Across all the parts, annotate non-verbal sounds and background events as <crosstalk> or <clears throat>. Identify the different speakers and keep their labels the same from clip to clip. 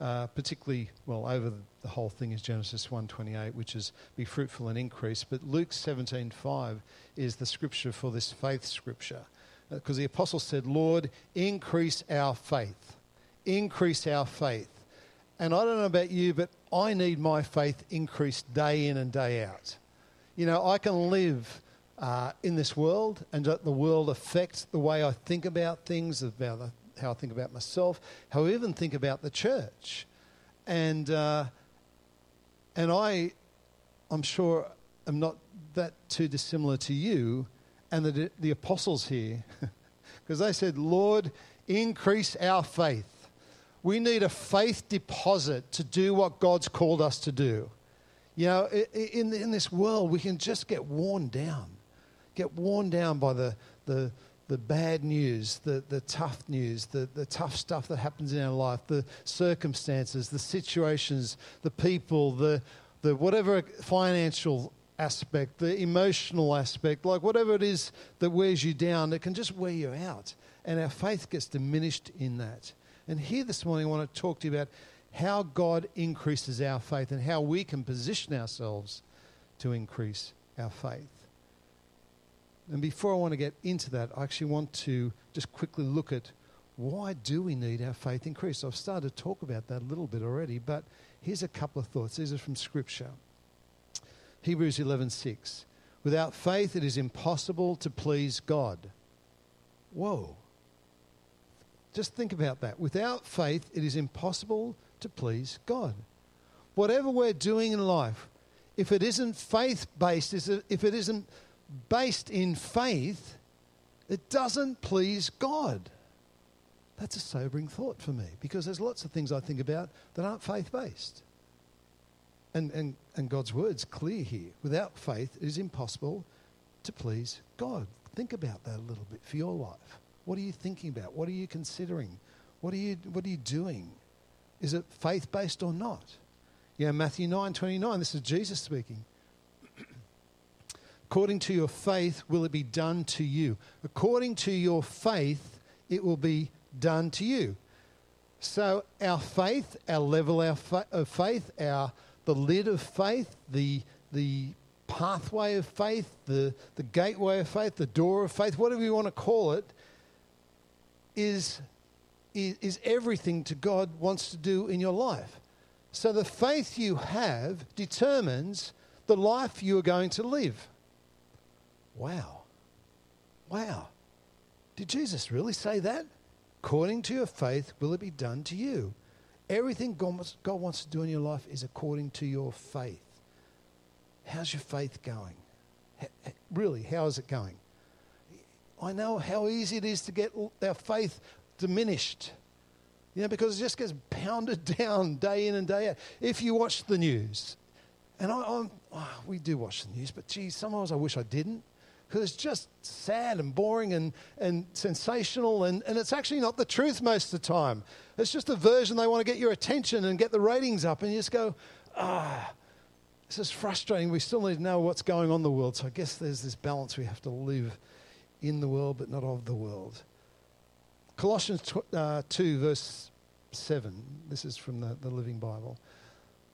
Speaker 1: uh, particularly, well, over the whole thing is Genesis 1.28, which is be fruitful and increase. But Luke 17.5 is the scripture for this faith scripture. Because uh, the apostle said, Lord, increase our faith. Increase our faith. And I don't know about you, but I need my faith increased day in and day out. You know, I can live uh, in this world and let the world affect the way I think about things, about the, how I think about myself, how I even think about the church. And, uh, and I, I'm sure, am not that too dissimilar to you and the, the apostles here, <laughs> because they said, Lord, increase our faith. We need a faith deposit to do what God's called us to do. You know, in, in this world, we can just get worn down get worn down by the, the, the bad news, the, the tough news, the, the tough stuff that happens in our life, the circumstances, the situations, the people, the, the whatever financial aspect, the emotional aspect, like whatever it is that wears you down, it can just wear you out. And our faith gets diminished in that. And here this morning, I want to talk to you about how God increases our faith and how we can position ourselves to increase our faith. And before I want to get into that, I actually want to just quickly look at why do we need our faith increased? I've started to talk about that a little bit already, but here's a couple of thoughts. These are from Scripture. Hebrews 11:6. Without faith it is impossible to please God. Whoa. Just think about that. Without faith it is impossible to please God. Whatever we're doing in life, if it isn't faith based, if it isn't based in faith, it doesn't please God. That's a sobering thought for me because there's lots of things I think about that aren't faith based. And, and, and God's word's clear here. Without faith, it is impossible to please God. Think about that a little bit for your life. What are you thinking about? What are you considering? What are you, what are you doing? Is it faith based or not? Yeah, Matthew 9 29, this is Jesus speaking. According to your faith, will it be done to you? According to your faith, it will be done to you. So, our faith, our level of faith, our, the lid of faith, the, the pathway of faith, the, the gateway of faith, the door of faith, whatever you want to call it, is, is, is everything to God wants to do in your life. So, the faith you have determines the life you are going to live. Wow. Wow. Did Jesus really say that? According to your faith, will it be done to you? Everything God wants to do in your life is according to your faith. How's your faith going? Really, how is it going? I know how easy it is to get our faith diminished. You know, because it just gets pounded <laughs> down day in and day out. If you watch the news, and I, oh, we do watch the news, but geez, sometimes I wish I didn't because it's just sad and boring and, and sensational, and, and it's actually not the truth most of the time. It's just a version they want to get your attention and get the ratings up, and you just go, ah, this is frustrating. We still need to know what's going on in the world. So I guess there's this balance we have to live in the world, but not of the world. Colossians tw- uh, 2, verse 7. This is from the, the Living Bible.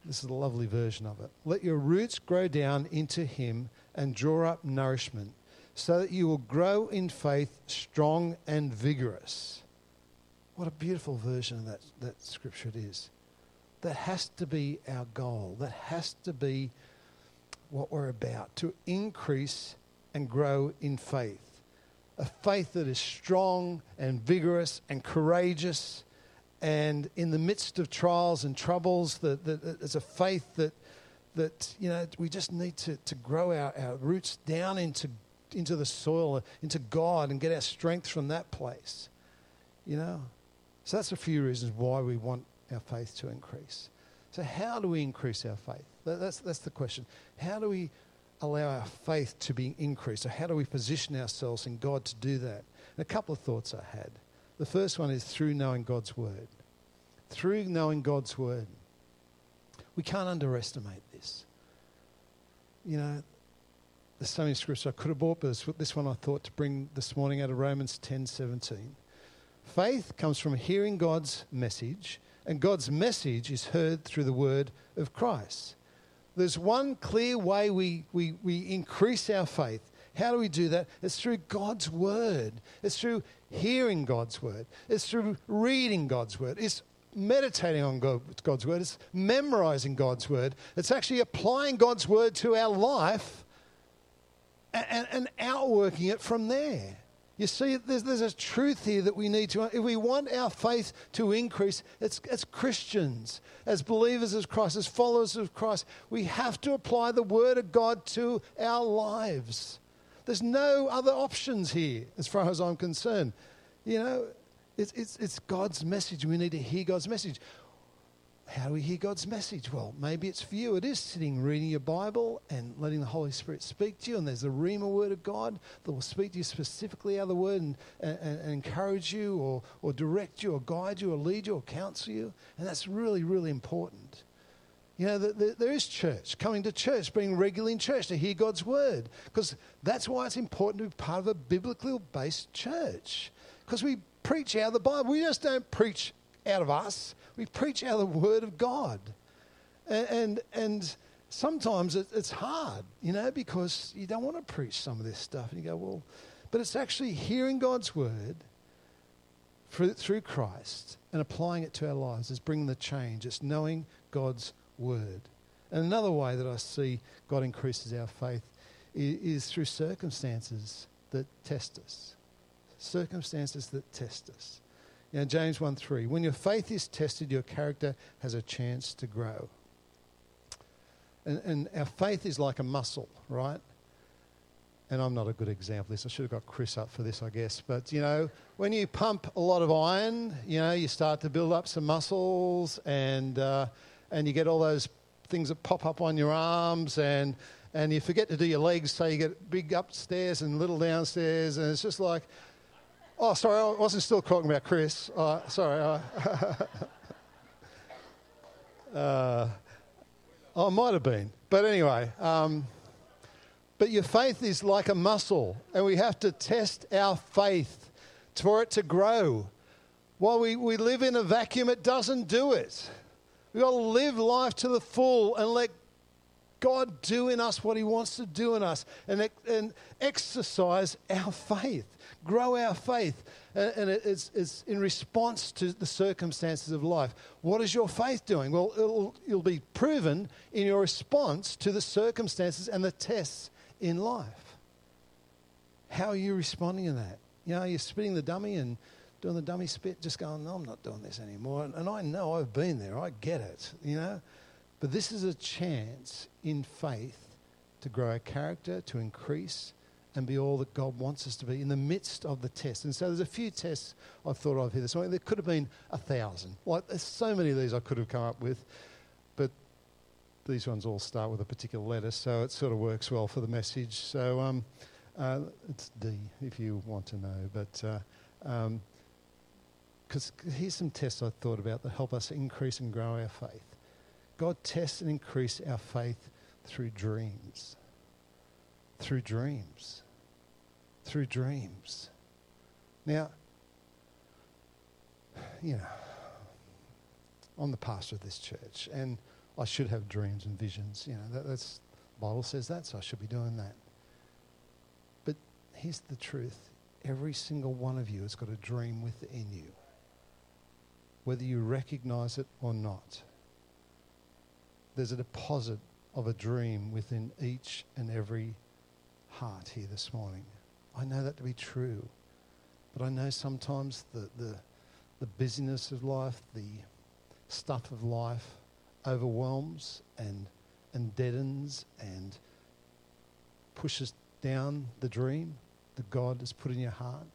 Speaker 1: This is a lovely version of it. Let your roots grow down into Him and draw up nourishment so that you will grow in faith strong and vigorous. What a beautiful version of that, that scripture it is. That has to be our goal. That has to be what we're about to increase and grow in faith. A faith that is strong and vigorous and courageous. And in the midst of trials and troubles, that, that, a faith that, that you know, we just need to, to grow our, our roots down into into the soil, into God, and get our strength from that place. You know? So that's a few reasons why we want our faith to increase. So, how do we increase our faith? That's, that's the question. How do we allow our faith to be increased? So, how do we position ourselves in God to do that? And a couple of thoughts I had. The first one is through knowing God's Word. Through knowing God's Word. We can't underestimate this. You know, there's so many scriptures I could have bought, but this one I thought to bring this morning out of Romans 10 17. Faith comes from hearing God's message, and God's message is heard through the word of Christ. There's one clear way we, we, we increase our faith. How do we do that? It's through God's word. It's through hearing God's word. It's through reading God's word. It's meditating on God's word. It's memorizing God's word. It's actually applying God's word to our life and, and outworking it from there. You see, there's, there's a truth here that we need to, if we want our faith to increase, it's, as Christians, as believers of Christ, as followers of Christ, we have to apply the Word of God to our lives. There's no other options here, as far as I'm concerned. You know, it's, it's, it's God's message. We need to hear God's message. How do we hear God's message? Well, maybe it's for you. It is sitting, reading your Bible and letting the Holy Spirit speak to you. And there's the Rhema word of God that will speak to you specifically out of the word and, and, and encourage you or, or direct you or guide you or lead you or counsel you. And that's really, really important. You know, the, the, there is church, coming to church, being regularly in church to hear God's word. Because that's why it's important to be part of a biblically based church. Because we preach out of the Bible. We just don't preach out of us we preach out of the word of God. And, and, and sometimes it, it's hard, you know, because you don't want to preach some of this stuff. And you go, well, but it's actually hearing God's word through, through Christ and applying it to our lives. It's bringing the change. It's knowing God's word. And another way that I see God increases our faith is, is through circumstances that test us. Circumstances that test us. You know, James 1 3. When your faith is tested, your character has a chance to grow. And, and our faith is like a muscle, right? And I'm not a good example of this. I should have got Chris up for this, I guess. But, you know, when you pump a lot of iron, you know, you start to build up some muscles and, uh, and you get all those things that pop up on your arms and, and you forget to do your legs, so you get big upstairs and little downstairs. And it's just like, Oh, sorry, I wasn't still talking about Chris. Uh, sorry. Uh, <laughs> uh, I might have been. But anyway, um, but your faith is like a muscle, and we have to test our faith for it to grow. While we, we live in a vacuum, it doesn't do it. We've got to live life to the full and let God do in us what He wants to do in us and, and exercise our faith grow our faith. Uh, and it's, it's in response to the circumstances of life. What is your faith doing? Well, it'll, it'll be proven in your response to the circumstances and the tests in life. How are you responding to that? You know, you're spitting the dummy and doing the dummy spit, just going, no, I'm not doing this anymore. And I know I've been there, I get it, you know. But this is a chance in faith to grow our character, to increase, and be all that God wants us to be in the midst of the test. And so there's a few tests I've thought of here this morning. There could have been a thousand. Like there's so many of these I could have come up with, but these ones all start with a particular letter, so it sort of works well for the message. So um, uh, it's D if you want to know, but. because uh, um, here's some tests I thought about that help us increase and grow our faith. God tests and increase our faith through dreams. Through dreams through dreams. Now, you know, I'm the pastor of this church, and I should have dreams and visions. You know, that, that's the Bible says that, so I should be doing that. But here's the truth: every single one of you has got a dream within you, whether you recognize it or not. There's a deposit of a dream within each and every heart here this morning. I know that to be true. But I know sometimes the, the, the busyness of life, the stuff of life overwhelms and, and deadens and pushes down the dream that God has put in your heart.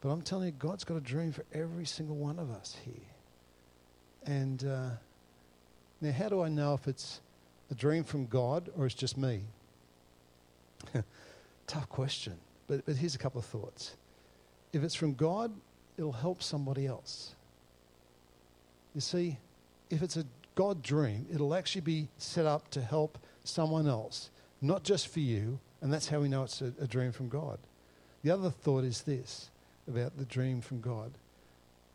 Speaker 1: But I'm telling you, God's got a dream for every single one of us here. And uh, Now, how do I know if it's a dream from God or it's just me? <laughs> Tough question. But, but here's a couple of thoughts. If it's from God, it'll help somebody else. You see, if it's a God dream, it'll actually be set up to help someone else, not just for you, and that's how we know it's a, a dream from God. The other thought is this about the dream from God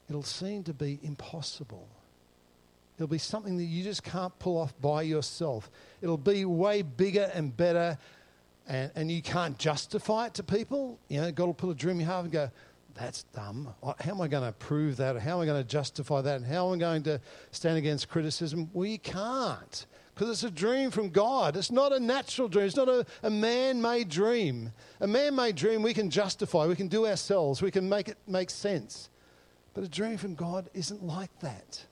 Speaker 1: it'll seem to be impossible. It'll be something that you just can't pull off by yourself. It'll be way bigger and better, and, and you can't justify it to people. You know, God will put a dream in your heart and go, that's dumb. How am I going to prove that? How am I going to justify that? And how am I going to stand against criticism? You can't because it's a dream from God. It's not a natural dream. It's not a, a man made dream. A man made dream we can justify, we can do ourselves, we can make it make sense. But a dream from God isn't like that.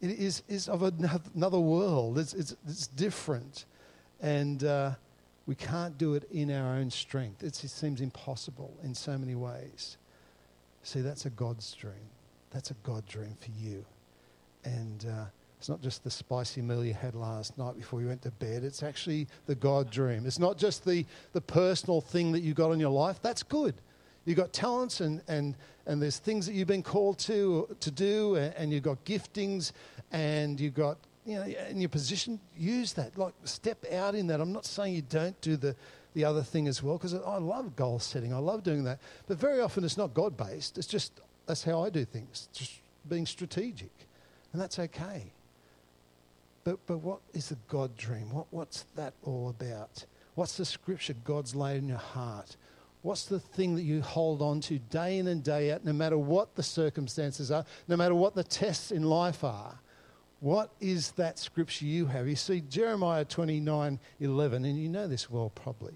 Speaker 1: It is, is of another world, it's, it's, it's different. And uh, we can't do it in our own strength. It's, it seems impossible in so many ways. See, that's a God's dream. That's a God dream for you. And uh, it's not just the spicy meal you had last night before you went to bed. It's actually the God dream. It's not just the, the personal thing that you got in your life. That's good. You've got talents and, and, and there's things that you've been called to, to do, and, and you've got giftings, and you've got, you know, in your position, use that. Like, step out in that. I'm not saying you don't do the, the other thing as well, because I love goal setting. I love doing that. But very often it's not God based. It's just, that's how I do things, just being strategic. And that's okay. But, but what is the God dream? What, what's that all about? What's the scripture God's laid in your heart? What's the thing that you hold on to day in and day out, no matter what the circumstances are, no matter what the tests in life are? What is that scripture you have? You see, Jeremiah 29 11, and you know this well probably.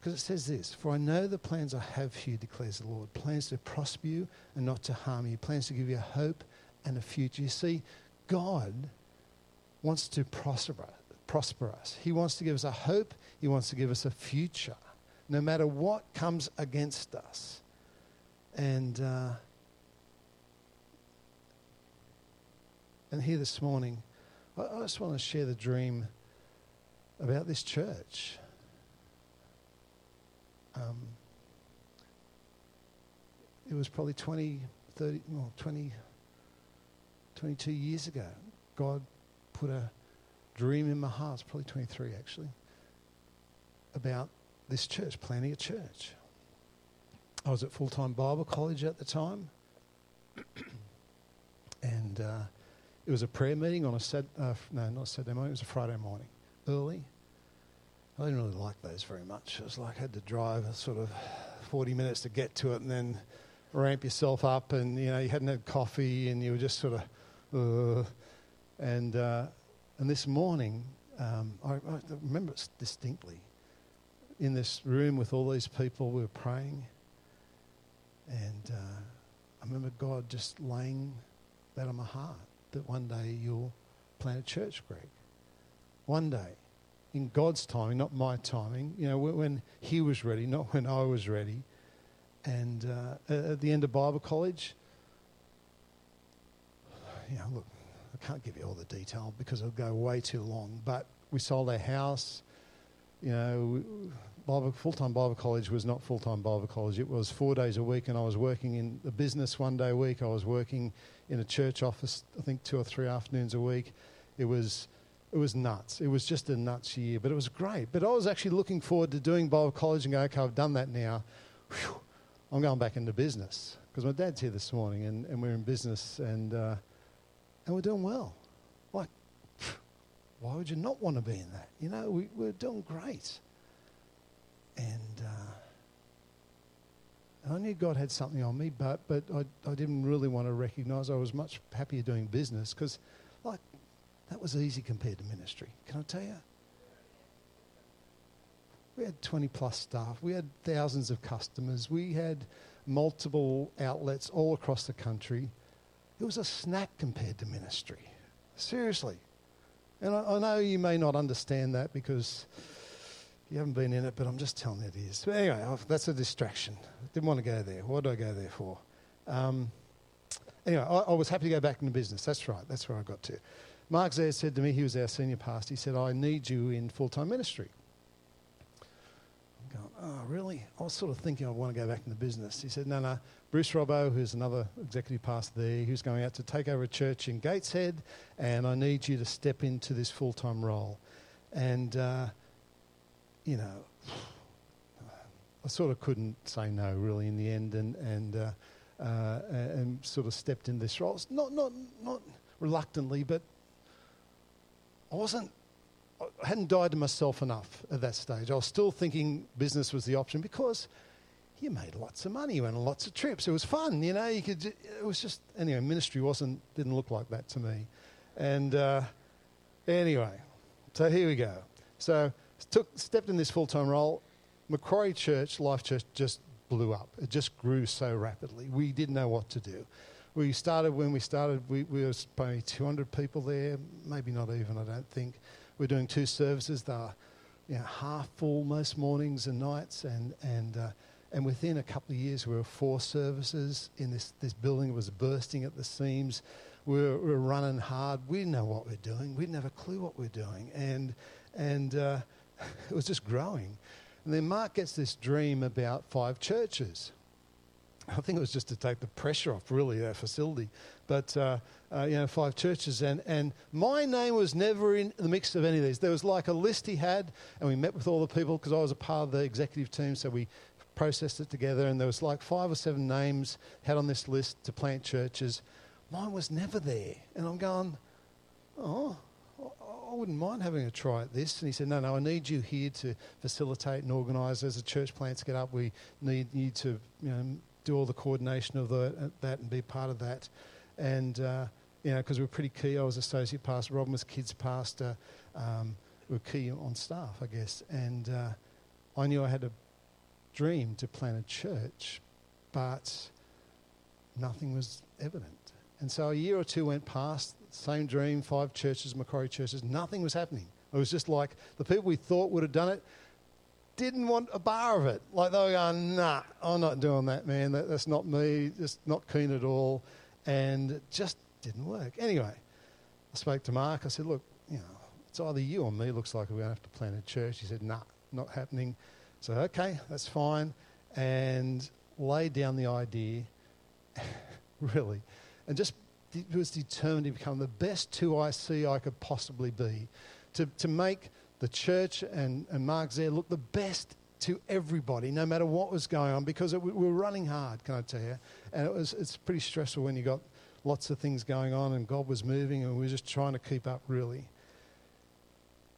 Speaker 1: Because it says this For I know the plans I have for you, declares the Lord plans to prosper you and not to harm you, plans to give you a hope and a future. You see, God wants to prosper, prosper us. He wants to give us a hope, He wants to give us a future no matter what comes against us. And, uh, and here this morning, I, just want to share the dream about this church. Um, it was probably 20, 30, well, 20, 22 years ago. God put a dream in my heart, it's probably 23 actually, about this church, planning a church. I was at full time Bible college at the time, <clears throat> and uh, it was a prayer meeting on a Sat- uh, no, not a Saturday morning. It was a Friday morning, early. I didn't really like those very much. It was like I had to drive sort of forty minutes to get to it, and then ramp yourself up, and you know you hadn't had coffee, and you were just sort of, uh, and uh, and this morning um, I, I remember it distinctly in this room with all these people, we were praying. And uh, I remember God just laying that on my heart that one day you'll plant a church, Greg. One day, in God's timing, not my timing, you know, when He was ready, not when I was ready. And uh, at the end of Bible college, you know, look, I can't give you all the detail because it'll go way too long, but we sold our house. You know, Bible, full-time Bible college was not full-time Bible college. It was four days a week, and I was working in the business one day a week. I was working in a church office, I think two or three afternoons a week. It was, it was nuts. It was just a nuts year, but it was great. But I was actually looking forward to doing Bible college and go, okay, I've done that now. Whew, I'm going back into business because my dad's here this morning, and, and we're in business, and uh, and we're doing well. Like, why would you not want to be in that? You know, we, we're doing great. And, uh, I knew God had something on me, but, but I, I didn't really want to recognize I was much happier doing business because, like, that was easy compared to ministry. Can I tell you? We had 20 plus staff. We had thousands of customers. We had multiple outlets all across the country. It was a snack compared to ministry. Seriously. And I, I know you may not understand that because you haven't been in it, but I'm just telling you it is. But anyway, I've, that's a distraction. Didn't want to go there. What did I go there for? Um, anyway, I, I, was happy to go back into business. That's right. That's where I got to. Mark Zaire said to me, he was our senior pastor, he said, I need you in full time ministry. I'm going, oh, really? I was sort of thinking I want to go back into business. He said, no, no. Bruce Robbo, who's another executive pastor there, who's going out to take over a church in Gateshead, and I need you to step into this full time role. And, uh, you know, I sort of couldn't say no really in the end, and and uh, uh, and sort of stepped in this role. Not not not reluctantly, but I wasn't. I hadn't died to myself enough at that stage. I was still thinking business was the option because you made lots of money, you went on lots of trips. It was fun, you know. You could. It was just anyway. Ministry wasn't didn't look like that to me, and uh, anyway, so here we go. So took stepped in this full time role. Macquarie Church, Life Church, just blew up. It just grew so rapidly. We didn't know what to do. We started when we started. We, we were probably 200 people there, maybe not even. I don't think. We're doing two services. They are you know, half full most mornings and nights, and and uh, and within a couple of years, we were four services in this this building. It was bursting at the seams. We were, we were running hard. We didn't know what we we're doing. We didn't have a clue what we we're doing, and and uh, <laughs> it was just growing. And then Mark gets this dream about five churches. I think it was just to take the pressure off, really, our facility. But, uh, uh, you know, five churches. And, and my name was never in the mix of any of these. There was like a list he had, and we met with all the people because I was a part of the executive team, so we processed it together. And there was like five or seven names had on this list to plant churches. Mine was never there. And I'm going, oh, I wouldn't mind having a try at this. And he said, No, no, I need you here to facilitate and organise. As the church plants get up, we need you to you know, do all the coordination of the, uh, that and be part of that. And, uh, you know, because we're pretty key. I was associate pastor, Robin was kids pastor. Um, we are key on staff, I guess. And uh, I knew I had a dream to plant a church, but nothing was evident. And so a year or two went past, same dream, five churches, Macquarie churches, nothing was happening. It was just like the people we thought would have done it didn't want a bar of it. Like they were going, nah, I'm not doing that, man. That, that's not me. Just not keen at all. And it just didn't work. Anyway, I spoke to Mark. I said, look, you know, it's either you or me. Looks like we're going to have to plant a church. He said, nah, not happening. So, okay, that's fine. And laid down the idea, <laughs> really, and just was determined to become the best 2IC I could possibly be, to, to make the church and, and Mark Zaire look the best to everybody, no matter what was going on, because it, we were running hard, can I tell you? And it was, it's pretty stressful when you got lots of things going on and God was moving and we were just trying to keep up, really.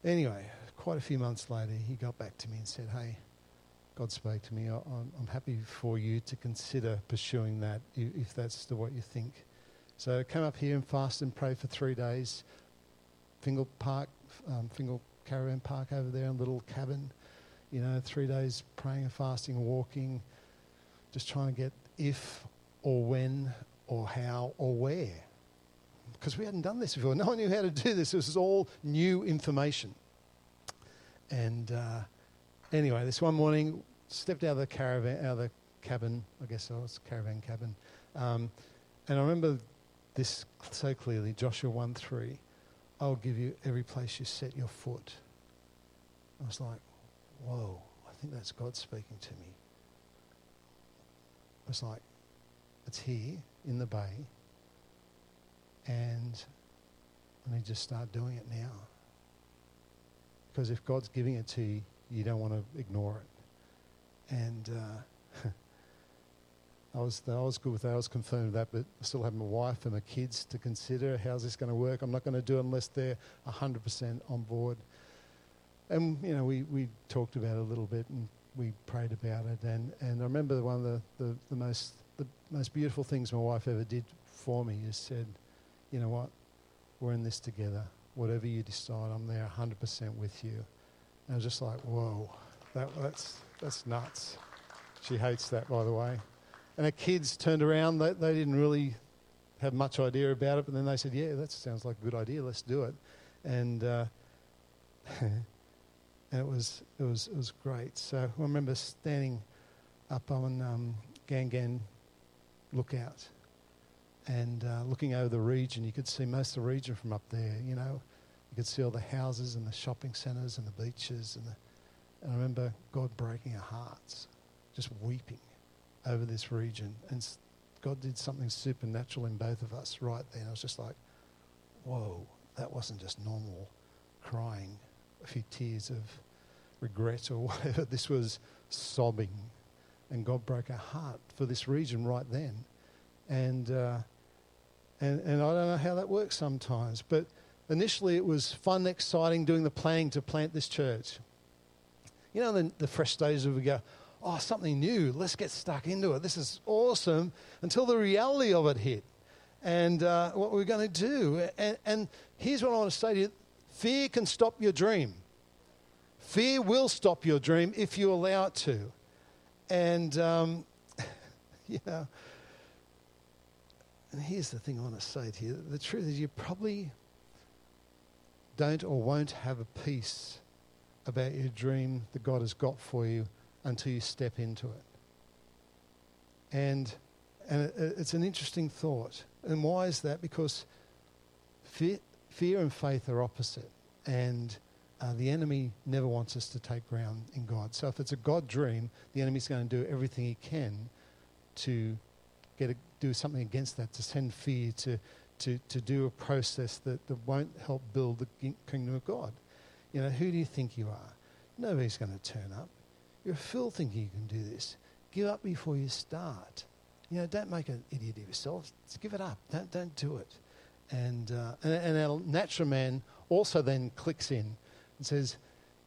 Speaker 1: Anyway, quite a few months later, he got back to me and said, Hey, God spoke to me. I, am happy for you to consider pursuing that if that's the, what you think. So come up here and fast and pray for three days. Fingal Park, um, Fingal Caravan Park over there, a little cabin. You know, three days praying and fasting and walking, just trying to get if or when or how or where. Because we hadn't done this before. <laughs> No one knew how to do this. This was all new information. And uh, anyway, this one morning, stepped out of the caravan, out of the cabin. I guess it was caravan cabin. Um, and I remember this so clearly Joshua 1 3. I'll give you every place you set your foot. I was like, whoa, I think that's God speaking to me. I was like, it's here in the bay, and I need to start doing it now. Because if God's giving it to you, you don't want to ignore it. And uh, <laughs> I was, I was good with that. I was confirmed with that, but I still have my wife and my kids to consider. How's this going to work? I'm not going to do it unless they're 100% on board. And, you know, we, we talked about it a little bit and we prayed about it. And, and I remember one of the, the, the, most, the most beautiful things my wife ever did for me is said, you know what, we're in this together. Whatever you decide, I'm there 100% with you. And I was just like, whoa, that, that's, that's nuts. She hates that, by the way. And the kids turned around. They, they didn't really have much idea about it, but then they said, "Yeah, that sounds like a good idea. Let's do it." And uh, <laughs> it was it was it was great. So I remember standing up on um, Gan Gan Lookout, and uh, looking over the region, you could see most of the region from up there. You know, you could see all the houses and the shopping centres and the beaches, and, the, and I remember God breaking our hearts, just weeping over this region, and God did something supernatural in both of us right then. I was just like, whoa, that wasn't just normal crying, a few tears of regret or <laughs> whatever. This was sobbing. And God broke our heart for this region right then. And, uh, and, and I don't know how that works sometimes, but initially it was fun, exciting, doing the planning to plant this church. You know, the, the fresh stages of we go, oh, something new, let's get stuck into it. This is awesome, until the reality of it hit and uh, what we're going to do. And, and here's what I want to say to you fear can stop your dream. Fear will stop your dream if you allow it to. And, um, <laughs> you know, and here's the thing I want to say to you the truth is, you probably don't or won't have a peace about your dream that God has got for you until you step into it. And, and it, it's an interesting thought. And why is that? Because fear, fear and faith are opposite. And uh, the enemy never wants us to take ground in God. So if it's a God dream, the enemy's going to do everything he can to get a, do something against that, to send fear, to, to, to do a process that, that won't help build the kingdom of God. You know, who do you think you are? Nobody's going to turn up. You're a fool thinking you can do this. Give up before you start. You know, don't make an idiot of yourself. Just give it up. Don't, don't do it. And, uh, and, and our natural man also then clicks in and says,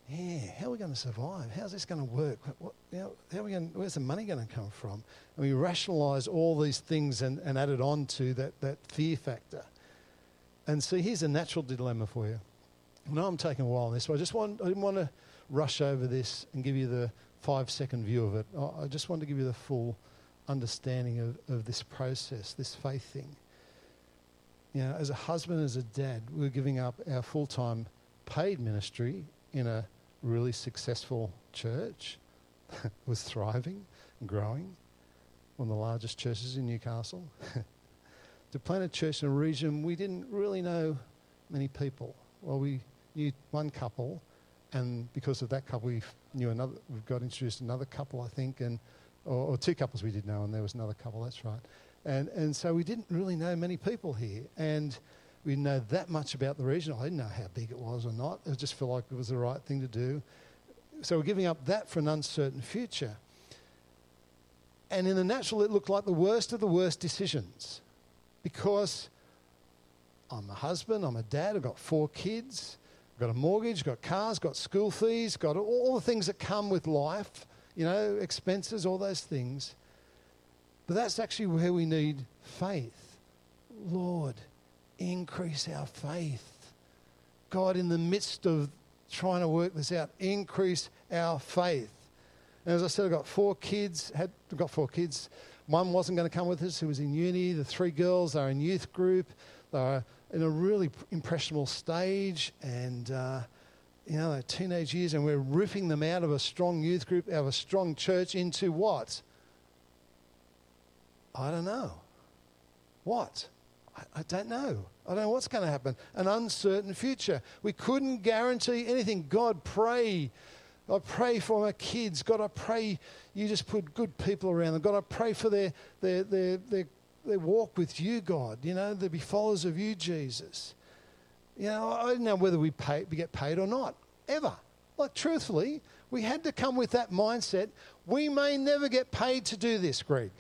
Speaker 1: yeah, how are we going to survive? How's this going to work? What, how are we going, where's the money going to come from? And we rationalise all these things and, and add it on to that, that fear factor. And so here's a natural dilemma for you. I know I'm taking a while on this, but I just want, I didn't want to rush over this and give you the five second view of it. I just want to give you the full understanding of, of this process, this faith thing. You know, as a husband, as a dad, we're giving up our full time paid ministry in a really successful church, <laughs> was thriving and growing, one of the largest churches in Newcastle. <laughs> to plant a church in a region we didn't really know many people. Well, we knew one couple, and because of that couple, we knew another. We got introduced another couple, I think, and or, or, two couples we did know, and there was another couple. That's right. And and so we didn't really know many people here, and we didn't know that much about the region. I didn't know how big it was or not. I just felt like it was the right thing to do. So we're giving up that for an uncertain future. And in the natural, it looked like the worst of the worst decisions because I'm a husband, I'm a dad, I've got four kids, got a mortgage, got cars, got school fees, got all the things that come with life, you know, expenses, all those things. But that's actually where we need faith. Lord, increase our faith. God, in the midst of trying to work this out, increase our faith. And as I said, I've got four kids, had got four kids. One wasn't going to come with us, who was in uni. The three girls are in youth group. They're in a really impressionable stage and, uh, you know, teenage years, and we're ripping them out of a strong youth group, out of a strong church into what? I don't know. What? I, I don't know. I don't know what's going to happen. An uncertain future. We couldn't guarantee anything. God, pray. I pray for my kids. God, I pray you just put good people around them. God, I pray for their, their, their, their, their walk with you, God. You know, they be followers of you, Jesus. You know, I don't know whether we, pay, we get paid or not, ever. Like, truthfully, we had to come with that mindset. We may never get paid to do this, Greg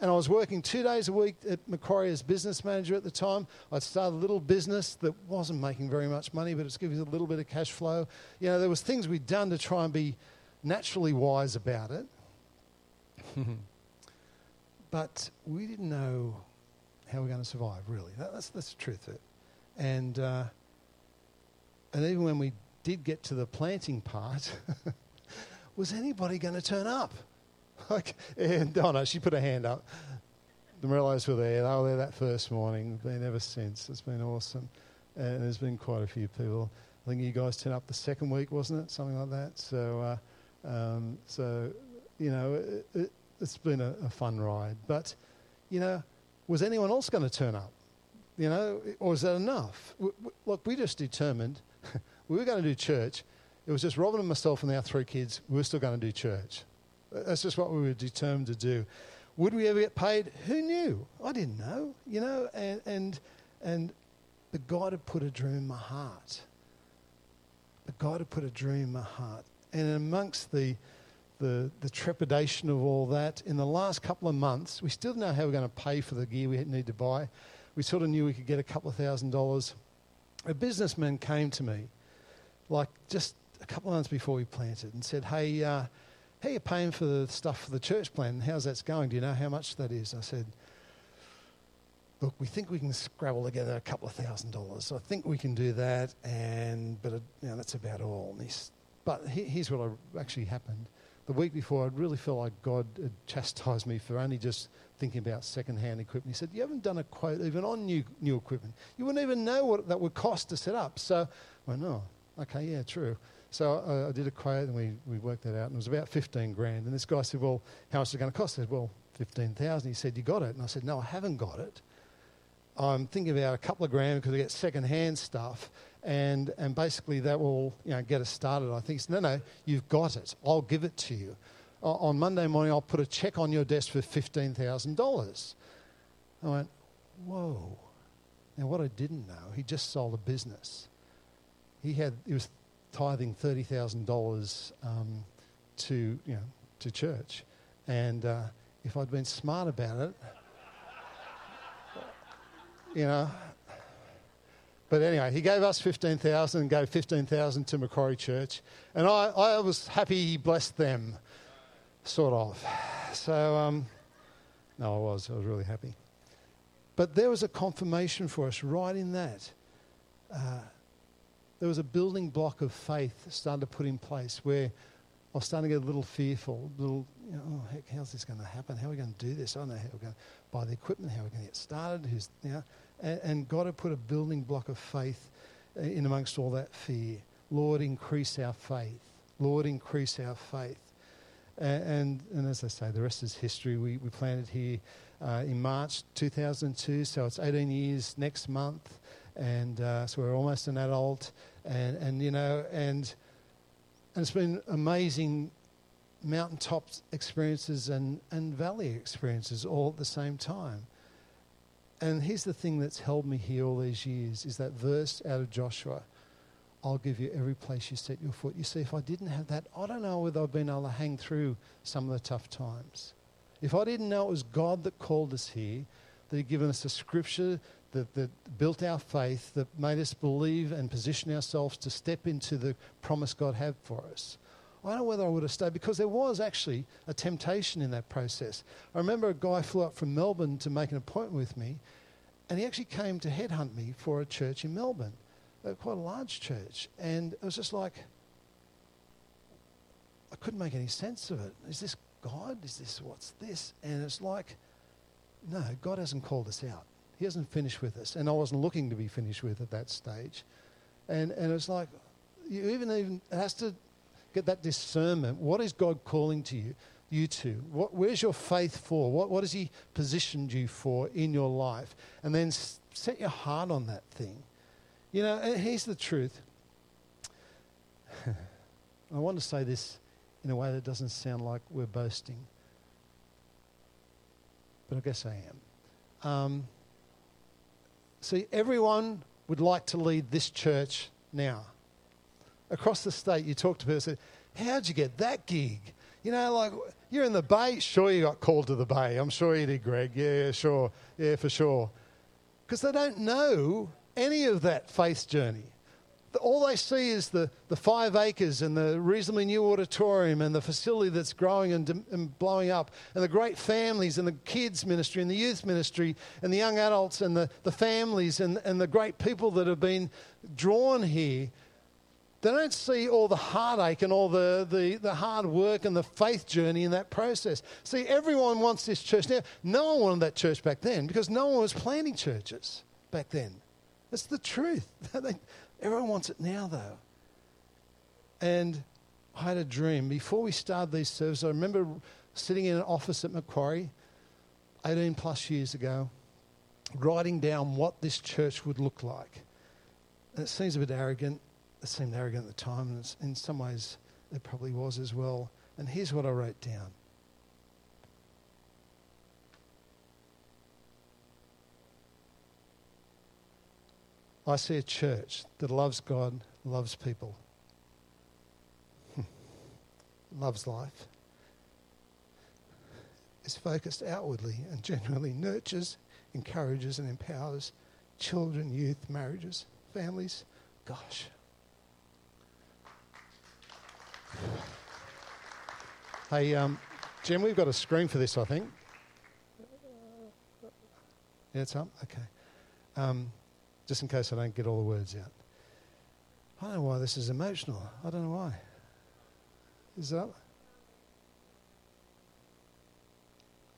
Speaker 1: and I was working two days a week at Macquarie as business manager at the time. I'd started a little business that wasn't making very much money, but it was giving us a little bit of cash flow. You know, there was things we'd done to try and be naturally wise about it. <laughs> but we didn't know how we are going to survive, really. That, that's, that's the truth of it. And, uh, and even when we did get to the planting part, <laughs> was anybody going to turn up? <laughs> like, and oh no, she put her hand up. The Morellos were there. They were there that first morning. Been ever since. It's been awesome, and there's been quite a few people. I think you guys turned up the second week, wasn't it? Something like that. So, uh, um, so you know, it, it, been a, a fun ride. But you know, was anyone else going to turn up? You know, or is that enough? Look, we just determined <laughs> we were going to do church. It was just Robin and myself and our three kids. We were still going to do church. That's just what we were determined to do. Would we ever get paid? Who knew? I didn't know, you know, and, and, and but God had put a dream in my heart. But God had put a dream in my heart. And amongst the, the, the trepidation of all that, in the last couple of months, we still didn't know how we're going to pay for the gear we need to buy. We sort of knew we could get a couple of thousand dollars. A businessman came to me, like just a couple of months before we planted, and said, Hey, uh, how are you paying for the stuff for the church plan? How's that going? Do you know how much that is? I said, look, we think we can scrabble together a couple of thousand dollars. So I think we can do that, and but it, you know, that's about all. but here's what actually happened. The week before, I'd really felt like God had chastised me for only just thinking about second-hand equipment. He said, "You haven't done a quote even on new new equipment. You wouldn't even know what that would cost to set up." So I went, "Oh, okay, yeah, true." So I, I, did a quote and we, we worked that out, and it was about 15 grand. And this guy said, Well, how much is it going to cost? I said, Well, 15,000. He said, You got it? And I said, No, I haven't got it. I'm thinking about a couple of grand because I get second-hand stuff, and, and basically that will you know, get us started. I think, no, no, you've got it. I'll give it to you. On Monday morning, I'll put a check on your desk for $15,000. I went, whoa. Now, what I didn't know, he just sold a business. He, had, he was tithing $30,000 um, to, you know, to church. And uh, if I'd been smart about it, you know. But anyway, he gave us 15,000 and gave 15,000 to Macquarie Church. And I, I was happy he blessed them, sort of. So, um, no, I was. I was really happy. But there was a confirmation for us right in that. Uh, there was a building block of faith starting to put in place where I was starting to get a little fearful, a little, you know, oh, heck, how's this going to happen? How are we going to do this? I don't know how we're going to buy the equipment, how are we're going to get started. Who's, you know, and, and God had put a building block of faith uh, in amongst all that fear. Lord, increase our faith. Lord, increase our faith. And, and, and as I say, the rest is history. We, we planted here uh, in March 2002, so it's 18 years next month. And uh, so we're almost an adult. And, and you know, and, and it's been amazing mountaintop experiences and, and valley experiences all at the same time. And here's the thing that's held me here all these years is that verse out of Joshua. I'll give you every place you set your foot. You see, if I didn't have that, I don't know whether I'd been able to hang through some of the tough times. If I didn't know it was God that called us here, that He'd given us a scripture that, that built our faith, that made us believe and position ourselves to step into the promise God had for us, I don't know whether I would have stayed because there was actually a temptation in that process. I remember a guy flew up from Melbourne to make an appointment with me, and he actually came to headhunt me for a church in Melbourne, uh, quite a large church. And it was just like, I couldn't make any sense of it. Is this God? Is this what's this? And it's like, no, God hasn't called us out. He hasn't finished with us. And I wasn't looking to be finished with at that stage. And, and it's like, you even, even, it has to get that discernment. What is God calling to you? You to? What, where's your faith for? What, what has He positioned you for in your life? And then set your heart on that thing. You know, here's the truth. <laughs> I want to say this in a way that doesn't sound like we're boasting, but I guess I am. Um, see, everyone would like to lead this church now across the state, you talk to people say, How'd you get that gig? You know, like you're in the Bay, sure you got called to the Bay. I'm sure you did, Greg. Yeah, sure. Yeah, for sure. Because they don't know any of that faith journey. All they see is the, the five acres and the reasonably new auditorium and the facility that's growing and, and blowing up and the great families and the kids ministry and the youth ministry and the young adults and the, the families and, and the great people that have been drawn here they don't see all the heartache and all the, the, the hard work and the faith journey in that process. See, everyone wants this church now. No one wanted that church back then because no one was planting churches back then. That's the truth. <laughs> everyone wants it now, though. And I had a dream. Before we started these services, I remember sitting in an office at Macquarie 18 plus years ago, writing down what this church would look like. And it seems a bit arrogant. It seemed arrogant at the time, and in some ways it probably was as well. And here's what I wrote down I see a church that loves God, loves people, <laughs> loves life, is focused outwardly and genuinely nurtures, encourages, and empowers children, youth, marriages, families. Gosh. Hey, um, Jim, we've got a screen for this, I think. Yeah, it's up? Okay. Um, just in case I don't get all the words out. I don't know why this is emotional. I don't know why. Is that?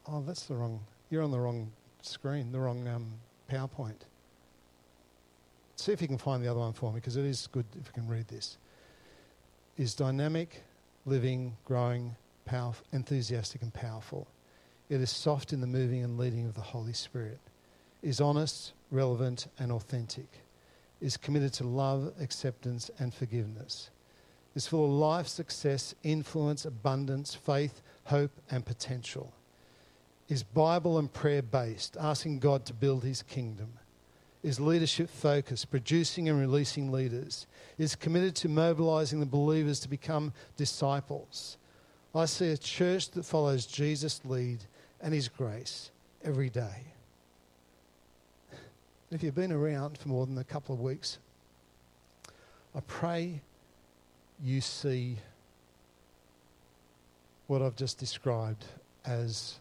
Speaker 1: Oh, that's the wrong. You're on the wrong screen, the wrong um, PowerPoint. See if you can find the other one for me, because it is good if you can read this. Is dynamic, living, growing, powerful, enthusiastic, and powerful. It is soft in the moving and leading of the Holy Spirit. Is honest, relevant, and authentic, is committed to love, acceptance, and forgiveness, is full of life, success, influence, abundance, faith, hope, and potential, is Bible and prayer based, asking God to build his kingdom, is leadership focused, producing and releasing leaders, is committed to mobilizing the believers to become disciples. I see a church that follows Jesus' lead and his grace every day. If you've been around for more than a couple of weeks, I pray you see what I've just described as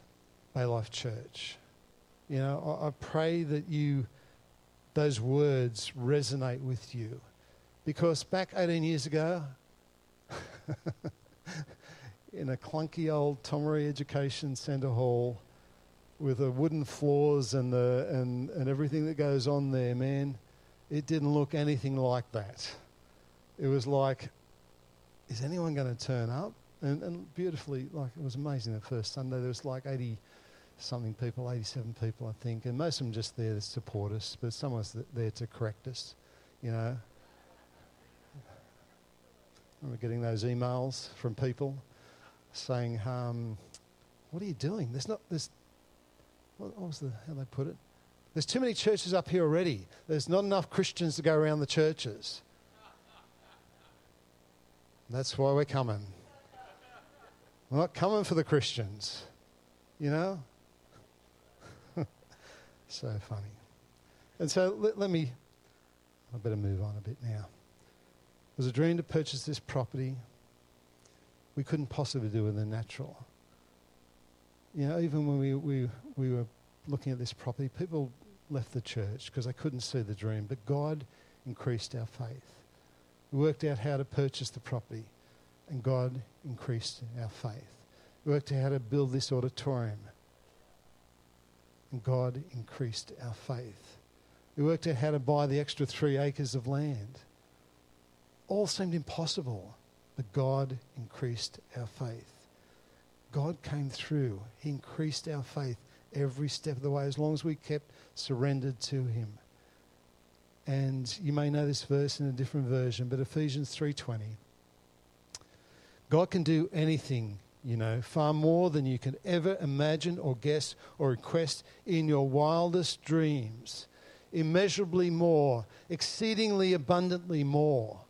Speaker 1: Bay Life Church. You know, I, I pray that you, those words resonate with you. Because back 18 years ago, <laughs> in a clunky old Tomaree Education Centre hall, with the wooden floors and, the, and, and everything that goes on there, man, it didn't look anything like that. It was like, is anyone going to turn up? And, and beautifully, like, it was amazing the first Sunday. There was like 80 something people, 87 people, I think, and most of them just there to support us, but some was there to correct us, you know. I remember getting those emails from people saying, um, "What are you doing? There's not there's what was the how they put it? There's too many churches up here already. There's not enough Christians to go around the churches. That's why we're coming. We're not coming for the Christians, you know? <laughs> so funny. And so let, let, me, I better move on a bit now. It was a dream to purchase this property. We couldn't possibly do in the natural you know, even when we, we, we were looking at this property, people left the church because they couldn't see the dream. But God increased our faith. We worked out how to purchase the property, and God increased our faith. We worked out how to build this auditorium, and God increased our faith. We worked out how to buy the extra three acres of land. All seemed impossible, but God increased our faith. God came through. He increased our faith every step of the way as long as we kept surrendered to him. And you may know this verse in a different version, but Ephesians 3:20. God can do anything, you know, far more than you can ever imagine or guess or request in your wildest dreams. Immeasurably more, exceedingly abundantly more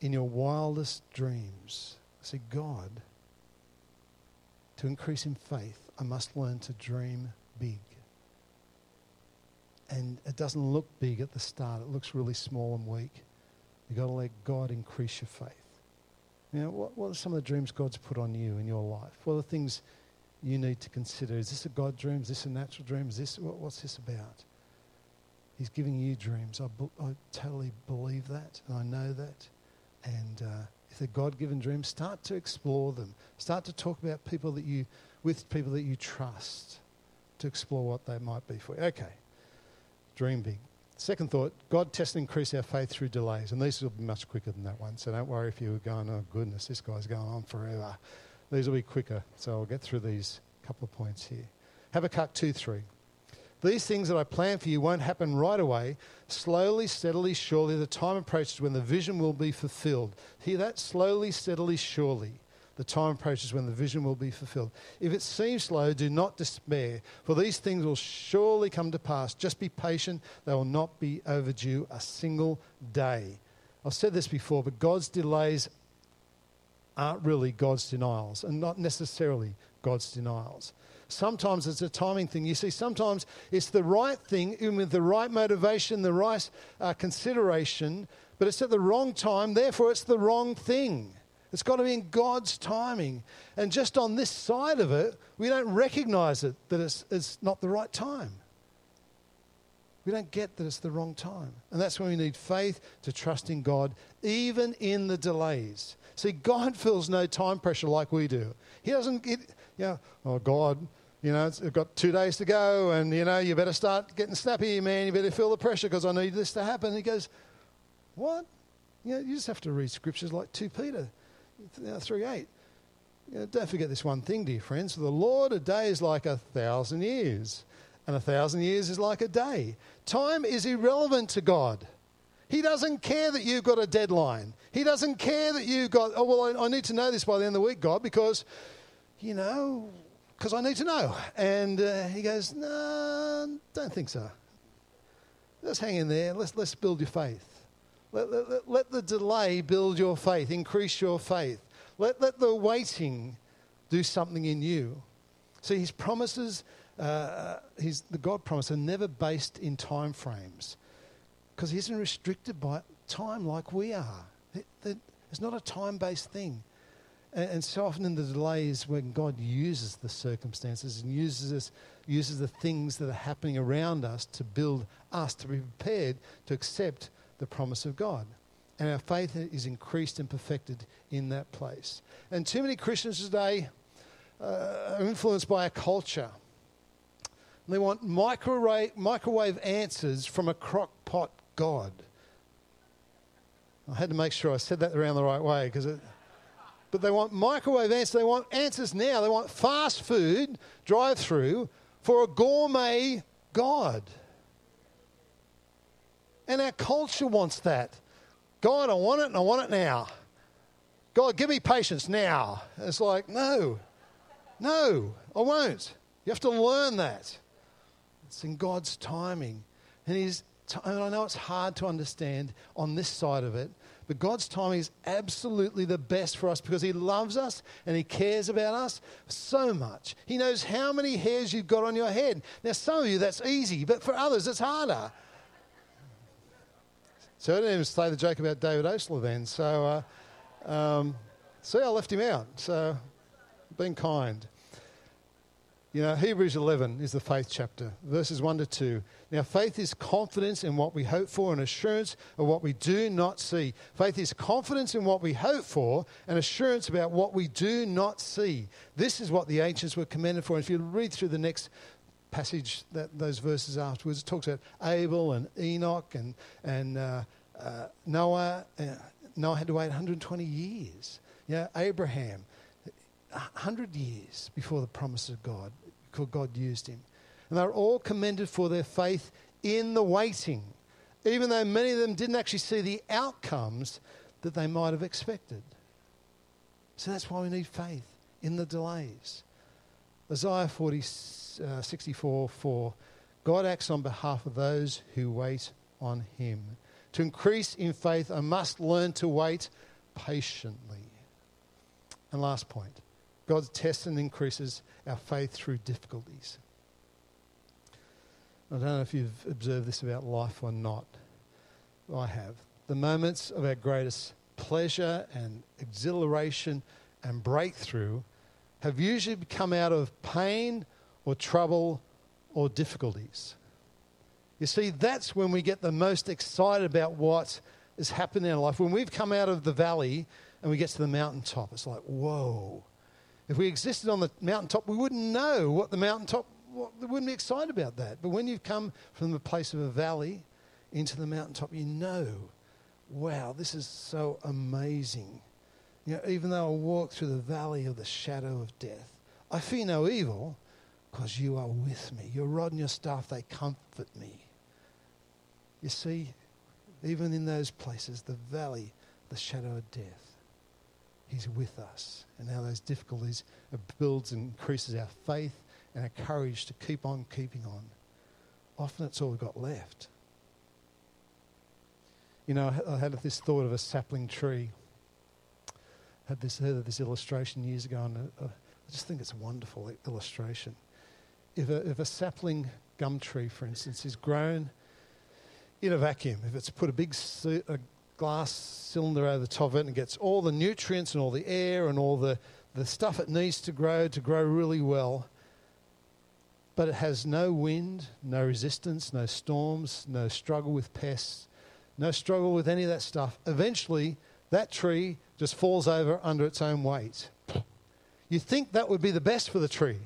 Speaker 1: in your wildest dreams, say, God, to increase in faith, I must learn to dream big. And it doesn't look big at the start, it looks really small and weak. You've got to let God increase your faith. Know, what, what are some of the dreams God's put on you in your life? What are the things you need to consider? Is this a God dream? Is this a natural dream? Is this, what, what's this about? He's giving you dreams. I, I totally believe that, and I know that. And uh, if they're God given dreams, start to explore them. Start to talk about people that you, with people that you trust to explore what they might be for you. Okay, dream big. Second thought, God tests and increase our faith through delays. And these will be much quicker than that one. So don't worry if you were going, oh goodness, this guy's going on forever. These will be quicker. So I'll get through these couple of points here. Habakkuk 2 3. These things that I plan for you won't happen right away. Slowly, steadily, surely, the time approaches when the vision will be fulfilled. Hear that? Slowly, steadily, surely. The time approaches when the vision will be fulfilled. If it seems slow, do not despair, for these things will surely come to pass. Just be patient. They will not be overdue a single day. I've said this before, but God's delays aren't really God's denials, and not necessarily God's denials. Sometimes it's a timing thing. You see, sometimes it's the right thing, even with the right motivation, the right uh, consideration, but it's at the wrong time, therefore, it's the wrong thing. It's got to be in God's timing. And just on this side of it, we don't recognize it that it's, it's not the right time. We don't get that it's the wrong time. And that's when we need faith to trust in God, even in the delays. See, God <laughs> feels no time pressure like we do. He doesn't get, you know, oh, God, you know, it's got two days to go, and, you know, you better start getting snappy, man. You better feel the pressure because I need this to happen. And he goes, What? You, know, you just have to read scriptures like 2 Peter uh, 3 8. You know, don't forget this one thing, dear friends. For the Lord, a day is like a thousand years, and a thousand years is like a day. Time is irrelevant to God. He doesn't care that you've got a deadline. He doesn't care that you've got, oh, well, I, I need to know this by the end of the week, God, because, you know, because I need to know. And uh, he goes, no, don't think so. Let's hang in there. Let's, let's build your faith. Let, let, let the delay build your faith, increase your faith. Let, let the waiting do something in you. See, his promises, uh, his, the God promise, are never based in time frames because he isn't restricted by time like we are. It, it's not a time based thing. And, and, so often in the delays when God uses the circumstances and uses, us, uses the things that are happening around us to build us to be prepared to accept the promise of God. And our faith is increased and perfected in that place. And too many Christians today uh, are influenced by a culture. They want microwave, microwave answers from a crock pot God. I had to make sure I said that around the right way because it but they want microwave answers. They want answers now. They want fast food, drive through, for a gourmet God. And our culture wants that. God, I want it and I want it now. God, give me patience now. It's like, no, no, I won't. You have to learn that. It's in God's timing. And He's, and I know it's hard to understand on this side of it, but God's timing is absolutely the best for us because He loves us and He cares about us so much. He knows how many hairs you've got on your head. Now, some of you, that's easy, but for others, it's harder. So I didn't even say the joke about David Osler then. So, uh, um, see, I left him out. So, being kind. You know, Hebrews 11 is the faith chapter, verses 1 to 2. Now, faith is confidence in what we hope for and assurance of what we do not see. Faith is confidence in what we hope for and assurance about what we do not see. This is what the ancients were commended for. And if you read through the next passage, that, those verses afterwards, it talks about Abel and Enoch and, and uh, uh, Noah. Uh, Noah had to wait 120 years. Yeah, Abraham. 100 years before the promise of God, God used him. And they were all commended for their faith in the waiting, even though many of them didn't actually see the outcomes that they might have expected. So that's why we need faith in the delays. Isaiah 40, uh, 64 4 God acts on behalf of those who wait on him. To increase in faith, I must learn to wait patiently. And last point God tests and increases our faith through difficulties. I don't know if you've observed this about life or not. I have. The moments of our greatest pleasure and exhilaration and breakthrough have usually come out of pain or trouble or difficulties. You see, that's when we get the most excited about what is happening in our life. When we've come out of the valley and we get to the mountaintop, it's like, whoa, if we existed on the mountaintop, we wouldn't know what the mountaintop, what, we wouldn't be excited about that. But when you've come from the place of a valley into the mountaintop, you know, wow, this is so amazing. You know, even though I walk through the valley of the shadow of death, I fear no evil because you are with me. Your rod and your staff, they comfort me. You see, even in those places, the valley, the shadow of death, He's with us. And now those difficulties builds and increases our faith and our courage to keep on keeping on. Often it's all we've got left. You know, I had this thought of a sapling tree. I had this heard of this illustration years ago, and uh, I just think it's a wonderful illustration. If a, if a sapling gum tree, for instance, is grown in a vacuum, if it's put a big a glass cylinder over the top of it and gets all the nutrients and all the air and all the, the stuff it needs to grow to grow really well, but it has no wind, no resistance, no storms, no struggle with pests, no struggle with any of that stuff. Eventually, that tree just falls over under its own weight. You think that would be the best for the tree,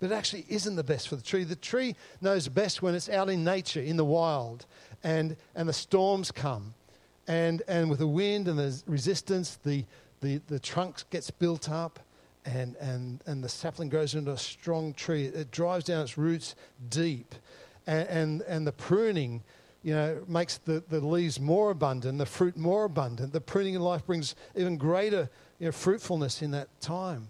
Speaker 1: but it actually isn't the best for the tree. The tree knows best when it's out in nature, in the wild, and, and the storms come and, and with the wind and the resistance, the, the, the trunk gets built up and, and, and the sapling grows into a strong tree. It drives down its roots deep. And, and, and the pruning, you know, makes the, the leaves more abundant, the fruit more abundant. The pruning in life brings even greater you know, fruitfulness in that time.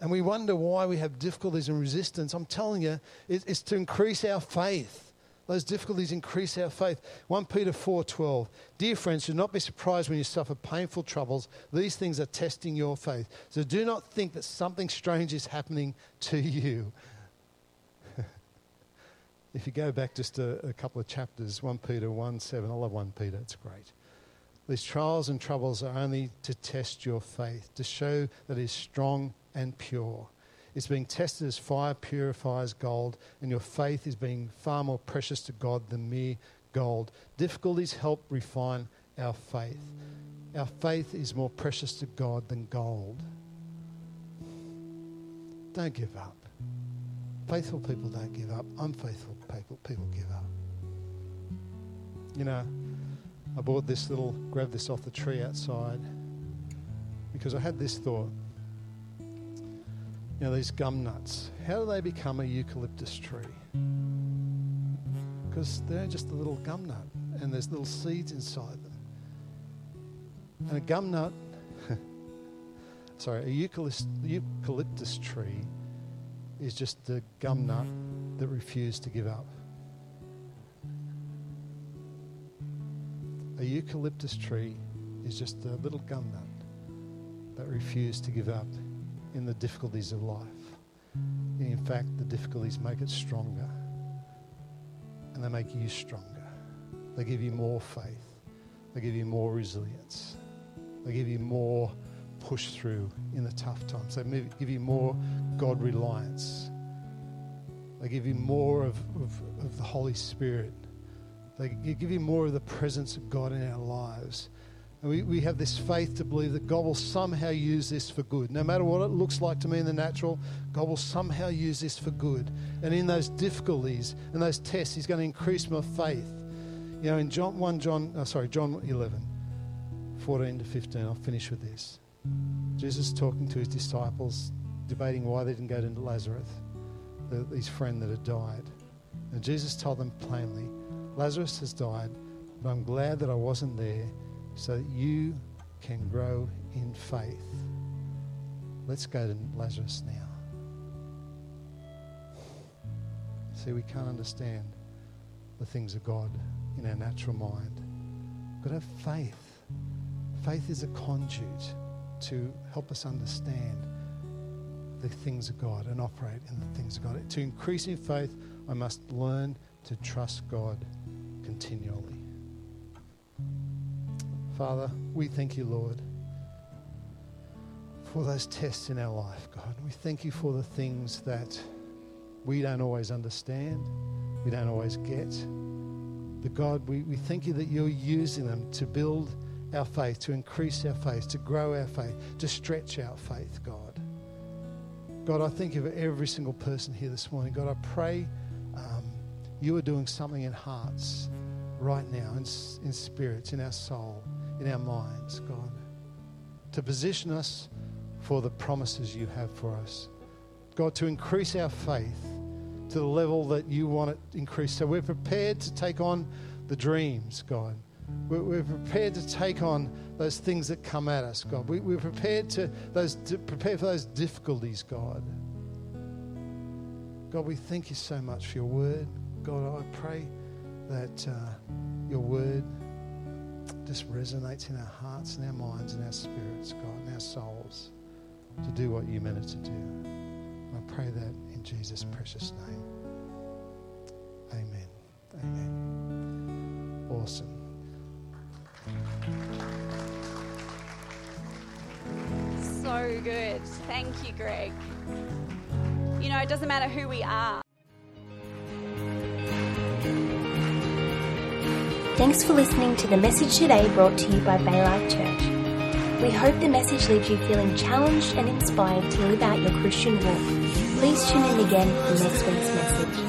Speaker 1: And we wonder why we have difficulties and resistance. I'm telling you, it's to increase our faith. Those difficulties increase our faith. 1 Peter 4:12. Dear friends, do not be surprised when you suffer painful troubles. These things are testing your faith. So do not think that something strange is happening to you. <laughs> if you go back just a, a, couple of chapters, 1 Peter 1 7, I love 1 Peter, it's great. These trials and troubles are only to test your faith, to show that it is strong and pure. It's being tested as fire purifies gold, and your faith is being far more precious to God than mere gold. Difficulties help refine our faith. Our faith is more precious to God than gold. Don't give up. Faithful people don't give up. Unfaithful people, people give up. You know, I bought this little, grabbed this off the tree outside because I had this thought you know, these gum nuts, how do they become a eucalyptus tree? Because they're just a little gum nut and there's little seeds inside them. And a gum nut, <laughs> sorry, a eucalyptus, eucalyptus tree is just a gum nut that refused to give up. A eucalyptus tree is just a little gum nut that refused to give up in the difficulties of life. In fact, the difficulties make it stronger and they make you stronger. They give you more faith, they give you more resilience, they give you more push through in the tough times, they give you more God reliance. They give you more of, of, of the Holy Spirit. They give you more of the presence of God in our lives. And we, we have this faith to believe that God will somehow use this for good. No matter what it looks like to me in the natural, God will somehow use this for good. And in those difficulties and those tests, He's going to increase my faith. You know, in John 1 John, oh, sorry, John 11, 14 to 15, I'll finish with this. Jesus talking to his disciples, debating why they didn't go to Lazarus, his friend that had died. And Jesus told them plainly, Lazarus has died, but I'm glad that I wasn't there so that you can grow in faith. Let's go to Lazarus now. See, we can't understand the things of God in our natural mind. We've got to have faith. Faith is a conduit to help us understand the things of God and operate in the things of God. To increase in faith, I must learn to trust God continually. Father, we thank you, Lord, for those tests in our life, God. We thank you for the things that we don't always understand, we don't always get. But God, we, we thank you that you're using them to build our faith, to increase our faith, to grow our faith, to stretch our faith, God. God, I think of every single person here this morning. God, I pray um, you are doing something in hearts right now, in, in spirits, in our soul in our minds, God, to position us for the promises you have for us, God, to increase our faith to the level that you want it increased. So we're prepared to take on the dreams, God. We're, prepared to take on those things that come at us, God. We, we're prepared to those to prepare for those difficulties, God. God, we thank you so much for your word. God, I pray that uh, your word just resonates in our hearts and our minds and our spirits, God, and our souls to do what you meant it to do. I pray that in Jesus' precious name. Amen. Amen. Awesome.
Speaker 2: So good. Thank you, Greg. You know, it doesn't matter who we are.
Speaker 3: Thanks for listening to the message today brought to you by Baylife Church. We hope the message leaves you feeling challenged and inspired to live out your Christian walk. Please tune in again for next week's message.